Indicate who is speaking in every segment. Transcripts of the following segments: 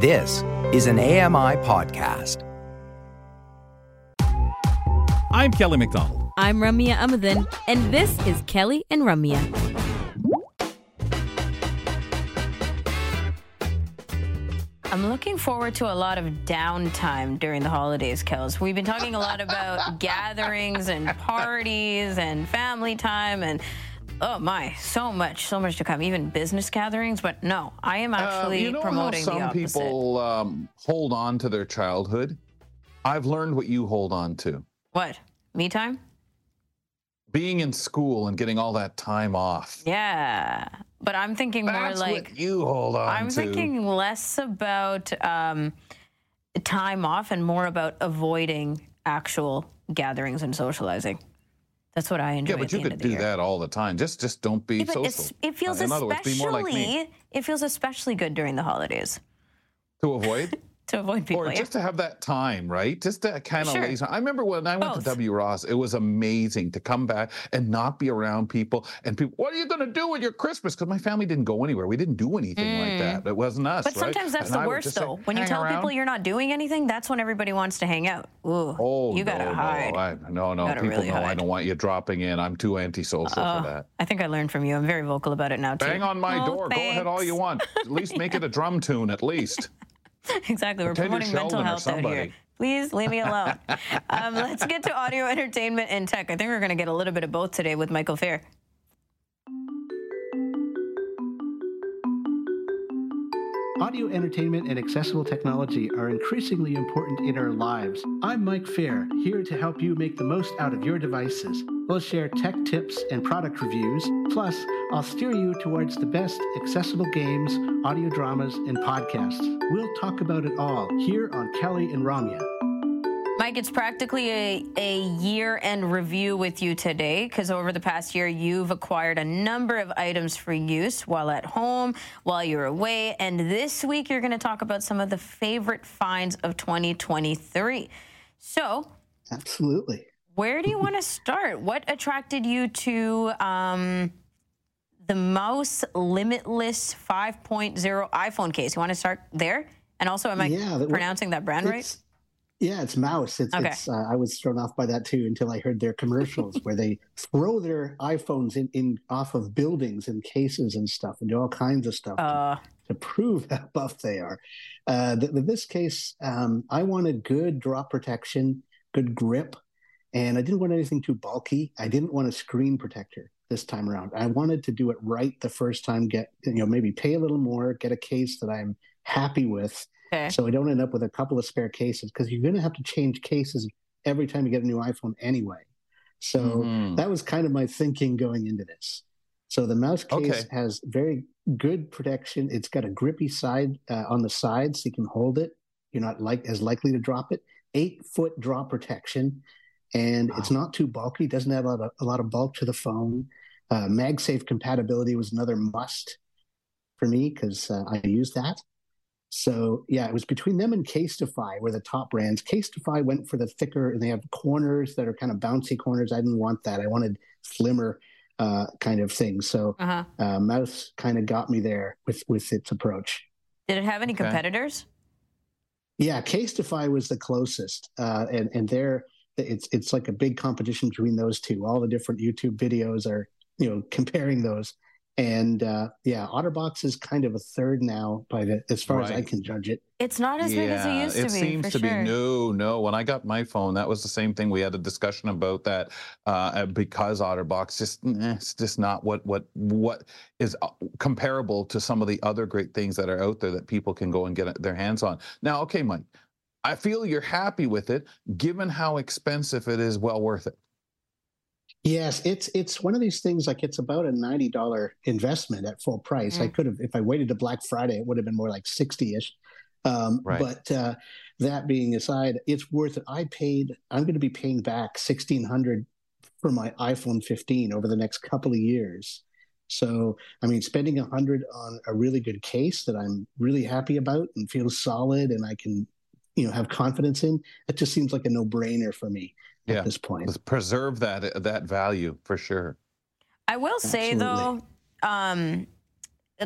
Speaker 1: This is an AMI podcast.
Speaker 2: I'm Kelly McDonald.
Speaker 3: I'm Ramya Amuthan, and this is Kelly and Ramya.
Speaker 4: I'm looking forward to a lot of downtime during the holidays, Kels. We've been talking a lot about gatherings and parties and family time and oh my, so much, so much to come. Even business gatherings, but no, I am actually
Speaker 5: uh, you know
Speaker 4: promoting
Speaker 5: how some people um, hold on to their childhood. I've learned what you hold on to:
Speaker 4: What? Me time?
Speaker 5: being in school and getting all that time off.
Speaker 4: Yeah, but I'm thinking more like
Speaker 5: you hold on
Speaker 4: I'm
Speaker 5: to.
Speaker 4: thinking less about um, time off and more about avoiding actual gatherings and socializing. That's what I enjoy.
Speaker 5: yeah, but you could do
Speaker 4: year.
Speaker 5: that all the time. Just, just don't be
Speaker 4: Yeah,
Speaker 5: social.
Speaker 4: it feels
Speaker 5: In other words, be more like me.
Speaker 4: it feels especially good during the holidays
Speaker 5: To avoid,
Speaker 4: to avoid people.
Speaker 5: or
Speaker 4: yeah.
Speaker 5: just to have that time, right? Just to kind of
Speaker 4: Sure.
Speaker 5: lazy. I remember when I went
Speaker 4: Both.
Speaker 5: to W. Ross, it was amazing to come back and not be around people. And people, what are you going to do with your Christmas? Because my family didn't go anywhere. We didn't do anything like that. It wasn't us.
Speaker 4: Mm. but
Speaker 5: right?
Speaker 4: sometimes that's
Speaker 5: And
Speaker 4: the
Speaker 5: I
Speaker 4: worst, though. When you tell
Speaker 5: around.
Speaker 4: people you're not doing anything, that's when everybody wants to hang out. Ooh,
Speaker 5: Oh,
Speaker 4: you gotta
Speaker 5: no,
Speaker 4: hide.
Speaker 5: No, I, no, no. People
Speaker 4: really
Speaker 5: know I don't want you dropping in. I'm too antisocial
Speaker 4: Oh,
Speaker 5: for that.
Speaker 4: I think I learned from you. I'm very vocal about it now too.
Speaker 5: Bang on my
Speaker 4: Oh,
Speaker 5: door. Go ahead all you want. At least make it a drum tune, at least.
Speaker 4: exactly. We're promoting mental
Speaker 5: Sheldon
Speaker 4: health out here. Please leave me alone. um, let's get to audio entertainment and tech. I think we're going to get a little bit of both today with Michael Feir.
Speaker 6: Audio entertainment and accessible technology are increasingly important in our lives. I'm Mike Feir, here to help you make the most out of your devices. We'll share tech tips and product reviews, plus, I'll steer you towards the best accessible games, audio dramas, and podcasts. We'll talk about it all here on Kelly and Ramya.
Speaker 4: Mike, it's practically a, a year end review with you today because over the past year, you've acquired a number of items for use while at home, while you're away. And this week, you're going to talk about some of the favorite finds of 2023. So,
Speaker 6: Absolutely.
Speaker 4: where do you want to start? What attracted you to um, the Mous Limitless 5.0 iPhone case? You want to start there? And also, am I
Speaker 6: Yeah,
Speaker 4: pronouncing that brand right?
Speaker 6: Yeah, it's Mous. It's,
Speaker 4: Okay.
Speaker 6: it's uh, I was thrown off by that too until I heard their commercials where they throw their iPhones in, in off of buildings and cases and stuff and do all kinds of stuff to-
Speaker 4: Uh,
Speaker 6: to, prove how buff they are. Uh, th- in this case, um, I wanted good drop protection, good grip, and I didn't want anything too bulky. I didn't want a screen protector this time around. I wanted to do it right the first time. Get you know maybe pay a little more, get a case that I'm happy with
Speaker 4: okay.
Speaker 6: so I don't end up with a couple of spare cases because you're going to have to change cases every time you get a new iPhone anyway. So
Speaker 5: Mhm.
Speaker 6: that was kind of my thinking going into this. So the Mous case
Speaker 5: Okay.
Speaker 6: has very good protection. It's got a grippy side uh, on the side, so you can hold it. You're not like as likely to drop it. Eight foot drop protection, and it's not too bulky. Doesn't add a lot of, a lot of bulk to the phone. Uh, MagSafe compatibility was another must for me because uh, I use that. So yeah, it was between them and Casetify were the top brands. Casetify went for the thicker, and they have corners that are kind of bouncy corners. I didn't want that. I wanted slimmer uh, kind of things. So
Speaker 4: Uh-huh.
Speaker 6: uh, Mous kind of got me there with with its approach.
Speaker 4: Did it have any
Speaker 5: Okay.
Speaker 4: competitors?
Speaker 6: Yeah, Casetify was the closest, uh, and and they're it's it's like a big competition between those two. All the different YouTube videos are you know comparing those, and uh, yeah, OtterBox is kind of a third now by the as far as I can judge it.
Speaker 4: It's not as big as it used to be.
Speaker 5: It seems
Speaker 4: for
Speaker 5: to
Speaker 4: sure.
Speaker 5: be no, no. When I got my phone, that was the same thing. We had a discussion about that uh, because OtterBox just it's just not what what what is uh, comparable to some of the other great things that are out there that people can go and get their hands on. Now, okay, Mike, I feel you're happy with it, given how expensive it is. Well worth it.
Speaker 6: Yes, it's it's one of these things like it's about a ninety dollar investment at full price. I
Speaker 4: Mm.
Speaker 6: could have if I waited to Black Friday, it would have been more like sixty ish. Um,
Speaker 5: Right.
Speaker 6: But uh, that being aside, it's worth it. I paid. I'm going to be paying back sixteen hundred for my iPhone 15 over the next couple of years. So, I mean, spending a hundred on a really good case that I'm really happy about and feels solid, and I can, you know, have confidence in. It just seems like a no brainer for me
Speaker 5: Yeah.
Speaker 6: at this point.
Speaker 5: Let's preserve that that value for sure.
Speaker 4: I will say
Speaker 6: Absolutely.
Speaker 4: though, um,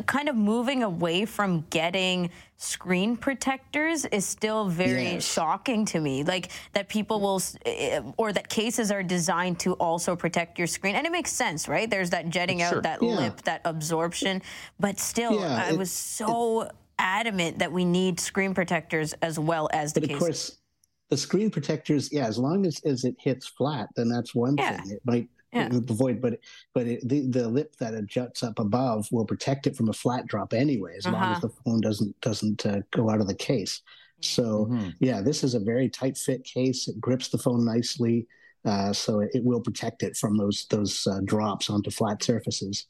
Speaker 4: kind of moving away from getting screen protectors is still very
Speaker 6: Yes.
Speaker 4: shocking to me. Like that people will, eh, or that cases are designed to also protect your screen. And it makes sense, right? There's that jetting
Speaker 5: Sure.
Speaker 4: out, that
Speaker 6: Yeah.
Speaker 4: lip, that absorption. But still,
Speaker 6: Yeah,
Speaker 4: I
Speaker 6: it-
Speaker 4: was so adamant that we need screen protectors as well as the
Speaker 6: But of
Speaker 4: cases.
Speaker 6: course, the screen protectors, yeah, as long as, as it hits flat, then that's one
Speaker 4: Yeah.
Speaker 6: thing. It might
Speaker 4: Yeah.
Speaker 6: avoid, but but it, the the lip that it juts up above will protect it from a flat drop anyway, as long
Speaker 4: Uh-huh.
Speaker 6: as the phone doesn't doesn't uh, go out of the case. So
Speaker 5: Mhm.
Speaker 6: yeah, this is a very tight fit case. It grips the phone nicely, uh, so it, it will protect it from those those uh, drops onto flat surfaces.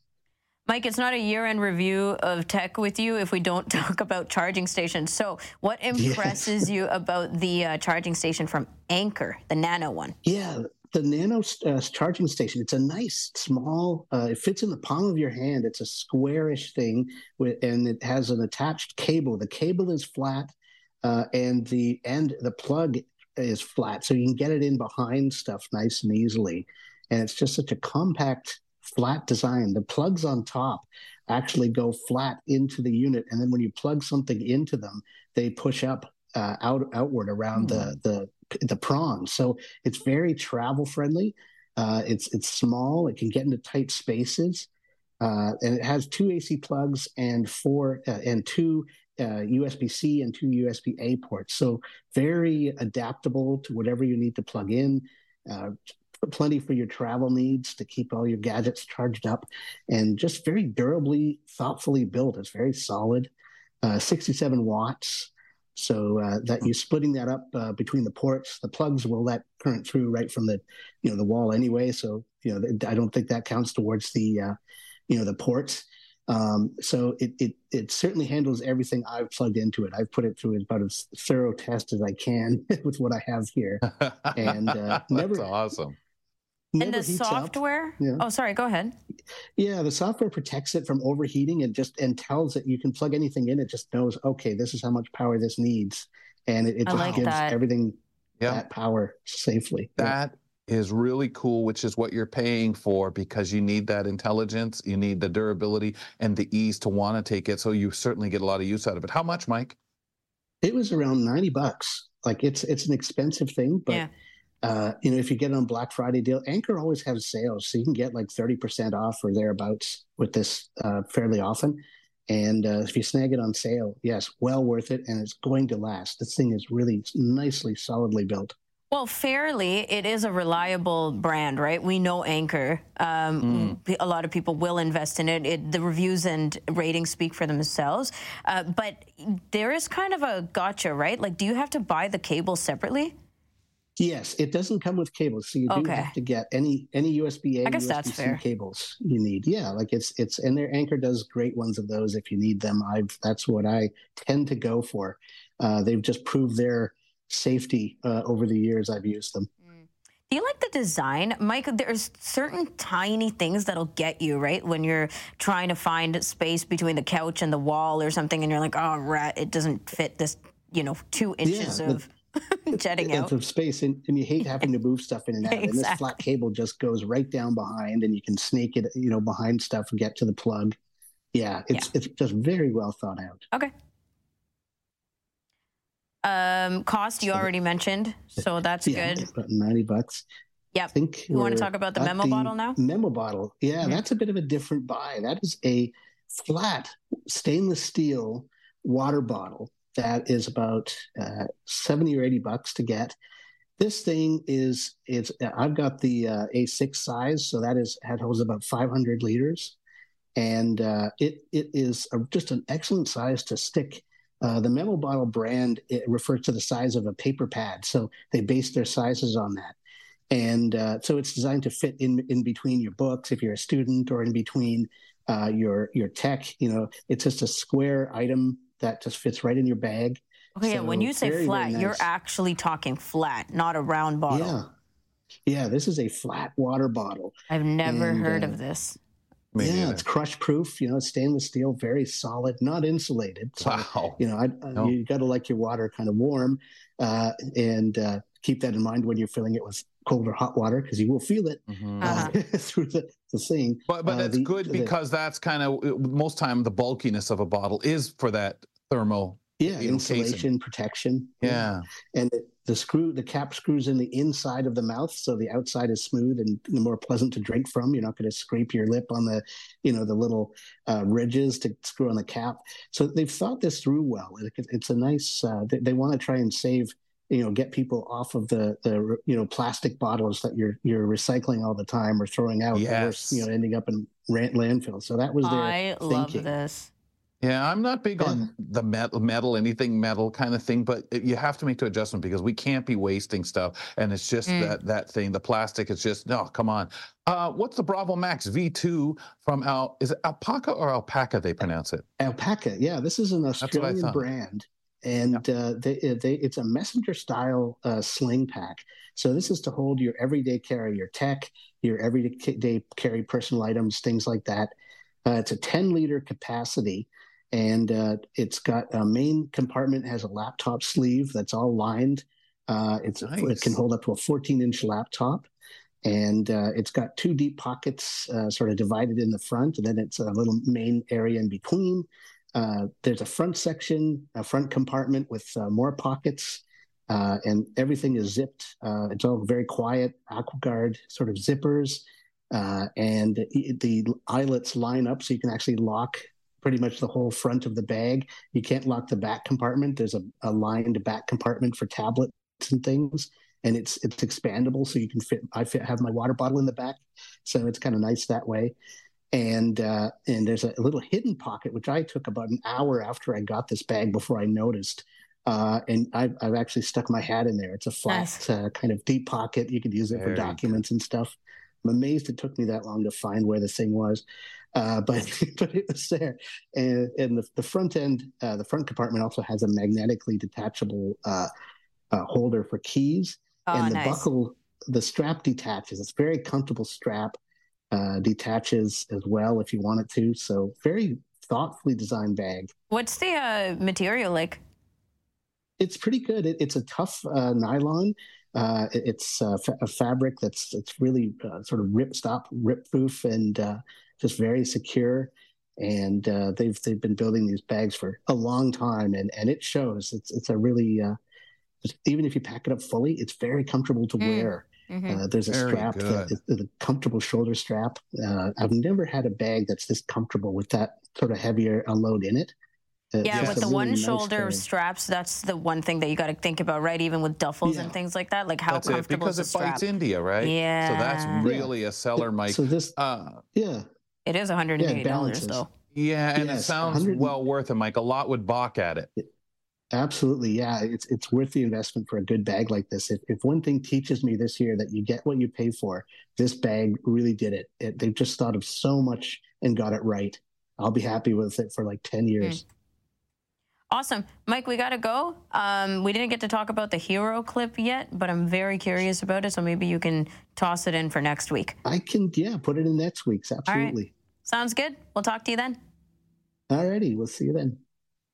Speaker 4: Mike, it's not a year end review of tech with you if we don't talk about charging stations. So, what impresses you about the uh, charging station from Anker, the Nano one?
Speaker 6: Yeah, the Nano uh, charging station. It's a nice, small. Uh, it fits in the palm of your hand. It's a squarish thing, with, and it has an attached cable. The cable is flat, uh, and the end, the plug is flat, so you can get it in behind stuff nice and easily. And it's just such a compact, flat design. The plugs on top actually go flat into the unit, and then when you plug something into them, they push up uh, out outward around the the the prongs. So it's very travel friendly. Uh, it's it's small. It can get into tight spaces, uh, and it has two AC plugs and four uh, and two uh, USB C and two USB A ports. So very adaptable to whatever you need to plug in. Plenty for your travel needs to keep all your gadgets charged up, and just very durably, thoughtfully built. It's very solid. Uh, 67 watts. So uh, that you're splitting that up uh, between the ports. The plugs will let current through right from the, you know, the wall anyway. So you know, I don't think that counts towards the, uh, you know, the ports. Um, so it, it it certainly handles everything I've plugged into it. I've put it through about as thorough test as I can with what I have here. And, uh,
Speaker 5: that's
Speaker 6: never-
Speaker 5: awesome.
Speaker 4: And the software?
Speaker 6: Yeah.
Speaker 4: Oh, sorry, go ahead.
Speaker 6: Yeah, the software protects it from overheating and just and tells it you can plug anything in. It just knows, okay, this is how much power this needs, and it, it just
Speaker 4: like
Speaker 6: gives
Speaker 4: that.
Speaker 6: everything
Speaker 5: Yeah.
Speaker 6: that power safely. Yeah.
Speaker 5: That is really cool, which is what you're paying for because you need that intelligence, you need the durability and the ease to want to take it. So you certainly get a lot of use out of it. How much, Mike?
Speaker 6: It was around ninety bucks. Like it's it's an expensive thing, but
Speaker 4: Yeah.
Speaker 6: Uh, you know if you get it on Black Friday deal, Anker always has sales, so you can get like thirty percent off or thereabouts with this uh, fairly often. And uh, if you snag it on sale, yes, well worth it, and it's going to last. This thing is really nicely, solidly built.
Speaker 4: Well, fairly, it is a reliable brand, right? We know Anker. Um, p- A lot of people will invest in it. it. The reviews and ratings speak for themselves. Uh, but there is kind of a gotcha, right? Like, do you have to buy the cable separately?
Speaker 6: Yes, it doesn't come with cables, so you do
Speaker 4: Okay.
Speaker 6: have to get any any USB A,
Speaker 4: guess
Speaker 6: USB-C cables you need. Yeah, like it's it's and their Anker does great ones of those if you need them. I've that's what I tend to go for. Uh, they've just proved their safety uh, over the years I've used them.
Speaker 4: Do you like the design, Mike? There's certain tiny things that'll get you right when you're trying to find space between the couch and the wall or something, and you're like, "Oh, rat! It doesn't fit this, you know, two inches
Speaker 6: Yeah,
Speaker 4: of jetting
Speaker 6: It's
Speaker 4: out."
Speaker 6: of space, and, and you hate having to move stuff in and out. And this flat cable just goes right down behind, and you can snake it, you know, behind stuff and get to the plug. Yeah, it's it's just very well thought out.
Speaker 4: Okay. Um, cost you
Speaker 6: So-
Speaker 4: already mentioned, so that's
Speaker 6: yeah,
Speaker 4: good.
Speaker 6: about ninety bucks.
Speaker 4: yeah
Speaker 6: I think
Speaker 4: You wanna talk about the memo bottle now?
Speaker 6: Memo bottle. Yeah,
Speaker 4: Mhm.
Speaker 6: that's a bit of a different buy. That is a flat stainless steel water bottle that is about uh, 70 or 80 bucks to get. This thing is is I've got the uh, A6 size, so that is that holds about 500 liters, and uh, it it is a, just an excellent size to stick. Uh, the memo bottle brand it refers to the size of a paper pad, so they base their sizes on that and uh, so it's designed to fit in in between your books if you're a student or in between uh, your your tech you know it's just a square item that just fits right in your bag
Speaker 4: Okay, yeah, when you say
Speaker 6: very, very
Speaker 4: flat, you're actually talking flat, not a round bottle.
Speaker 6: yeah yeah this is a flat water bottle
Speaker 4: I've never
Speaker 6: And,
Speaker 4: heard
Speaker 6: uh,
Speaker 4: of this.
Speaker 5: Me
Speaker 6: yeah
Speaker 5: neither.
Speaker 6: it's crush proof you know stainless steel very solid not insulated so
Speaker 5: Wow.
Speaker 6: you know I, uh,
Speaker 5: No.
Speaker 6: you got to like your water kind of warm uh, and uh, keep that in mind when you're filling it with cold or hot water because you will feel it
Speaker 5: Mhm.
Speaker 4: Uh-huh.
Speaker 6: uh, through the, the thing.
Speaker 5: But but
Speaker 6: Uh,
Speaker 5: that's
Speaker 6: the-
Speaker 5: good
Speaker 6: the-
Speaker 5: because that's kind of most time the bulkiness of a bottle is for that thermal.
Speaker 6: yeah,
Speaker 5: you know, casing.
Speaker 6: insulation protection.
Speaker 5: Yeah.
Speaker 6: and the, the screw the cap screws in the inside of the mouth so the outside is smooth and more pleasant to drink from you're not going to scrape your lip on the you know the little uh, ridges to screw on the cap so they've thought this through well It- it's a nice uh, they, they want to try and save you know get people off of the the you know plastic bottles that you're you're recycling all the time or throwing out or
Speaker 5: Yes.
Speaker 6: you know ending up in ran- landfill so that was their
Speaker 4: I love
Speaker 6: thinking.
Speaker 4: this.
Speaker 5: Yeah, I'm not big on the metal, metal, anything metal kind of thing, but you have to make the adjustment because we can't be wasting stuff, and it's just
Speaker 4: Mm.
Speaker 5: that that thing. The plastic is just no. Come on, uh, what's the Bravo Max V2 from Al? Is it alpaca or alpaca? They pronounce it.
Speaker 6: Alpaka, yeah, this is an Australian brand, and uh, they, they it's a messenger style uh, sling pack. So this is to hold your everyday carry, your tech, your everyday carry personal items, things like that. Uh, it's a 10 liter capacity, and uh, it's got a main compartment has a laptop sleeve that's all lined. Uh, it's it can hold up to a 14 inch laptop and uh, it's got two deep pockets uh, sort of divided in the front and then it's a little main area in between uh, there's a front section a front compartment with uh, more pockets uh, and everything is zipped uh, it's all very quiet aquaguard sort of zippers uh, and it- the eyelets line up so you can actually lock pretty much the whole front of the bag. You can't lock the back compartment. There's a, a lined back compartment for tablets and things and it's it's expandable so you can fit i fit have my water bottle in the back so it's kind of nice that way. And uh, and there's a little hidden pocket which i took about an hour after i got this bag before i noticed uh, and I've, I've actually stuck my hat in there. It's a flat
Speaker 4: Nice.
Speaker 6: uh, kind of deep pocket. You could use it
Speaker 5: Very
Speaker 6: for
Speaker 5: good.
Speaker 6: documents and stuff. I'm amazed it took me that long to find where the thing was uh, but but it was there. And, and the, the front end uh, the front compartment also has a magnetically detachable uh, uh, holder for keys.
Speaker 4: Oh,
Speaker 6: and the
Speaker 4: nice.
Speaker 6: buckle the strap detaches. It's a very comfortable strap uh, detaches as well if you want it to. So very thoughtfully designed bag.
Speaker 4: What's the uh, material like?
Speaker 6: it's pretty good. It, it's a tough uh, nylon. Uh, it- it's uh, fa- a fabric that's it's really uh, sort of rip stop rip proof and uh, just very secure and uh, they've they've been building these bags for a long time and and it shows it's it's a really uh, even if you pack it up fully it's very comfortable to
Speaker 4: Mm.
Speaker 6: wear
Speaker 4: Mhm.
Speaker 6: Uh, there's a
Speaker 5: Very
Speaker 6: strap that
Speaker 5: good.
Speaker 6: a comfortable shoulder strap. Uh, I've never had a bag that's this comfortable with that sort of heavier unload in it. Uh,
Speaker 4: yeah, with the
Speaker 6: really
Speaker 4: one
Speaker 6: nice
Speaker 4: shoulder
Speaker 6: bag.
Speaker 4: straps, that's the one thing that you got to think about, right? Even with duffels and things like that, like how
Speaker 5: That's it because
Speaker 4: is
Speaker 5: it
Speaker 4: the strap?
Speaker 5: bites India, right?
Speaker 4: Yeah, So
Speaker 5: that's really a seller, Mike.
Speaker 6: So this,
Speaker 5: uh,
Speaker 6: yeah,
Speaker 4: It is 180
Speaker 6: Yeah, it
Speaker 4: dollars
Speaker 6: balances.
Speaker 4: though.
Speaker 5: yeah, and it sounds
Speaker 6: 100
Speaker 5: well worth it, Mike. A lot would balk at it.
Speaker 6: absolutely, yeah. It's it's worth the investment for a good bag like this. If if one thing teaches me this year that you get what you pay for, this bag really did it. it they've just thought of so much and got it right. I'll be happy with it for like ten hmm. years.
Speaker 4: Awesome. Mike, we got to go. Um, we didn't get to talk about the hero clip yet, but I'm very curious about it. So maybe you can toss it in for next week.
Speaker 6: I can, yeah, put it in next week's. Absolutely.
Speaker 4: Sounds good. We'll talk to you then.
Speaker 6: Alrighty, we'll see you then.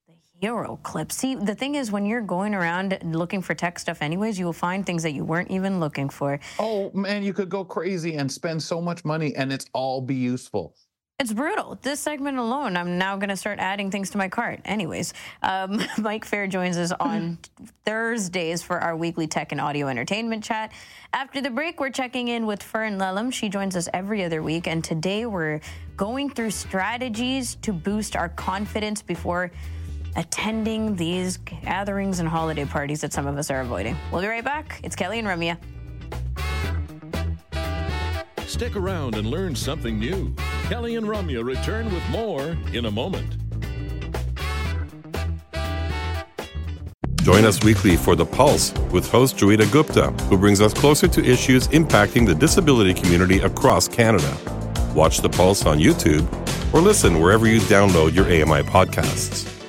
Speaker 4: The hero clip. See, the thing is, when you're going around looking for tech stuff, anyways, you will find things that you weren't even looking for.
Speaker 5: Oh man, you could go crazy and spend so much money, and it's all be useful.
Speaker 4: It's brutal. This segment alone, I'm now going to start adding things to my cart. Anyways, um, Mike Feir joins us on Thursdays for our weekly tech and audio entertainment chat. After the break, we're checking in with Fern Lulham. She joins us every other week, and today we're going through strategies to boost our confidence before attending these gatherings and holiday parties that some of us are avoiding. We'll be right back. It's Kelly and Ramya.
Speaker 7: Stick around and learn something new. Kelly and Ramya return with more in a moment.
Speaker 8: Join us weekly for The Pulse with host Joita Gupta, who brings us closer to issues impacting the disability community across Canada. Watch The Pulse on YouTube or listen wherever you download your AMI podcasts.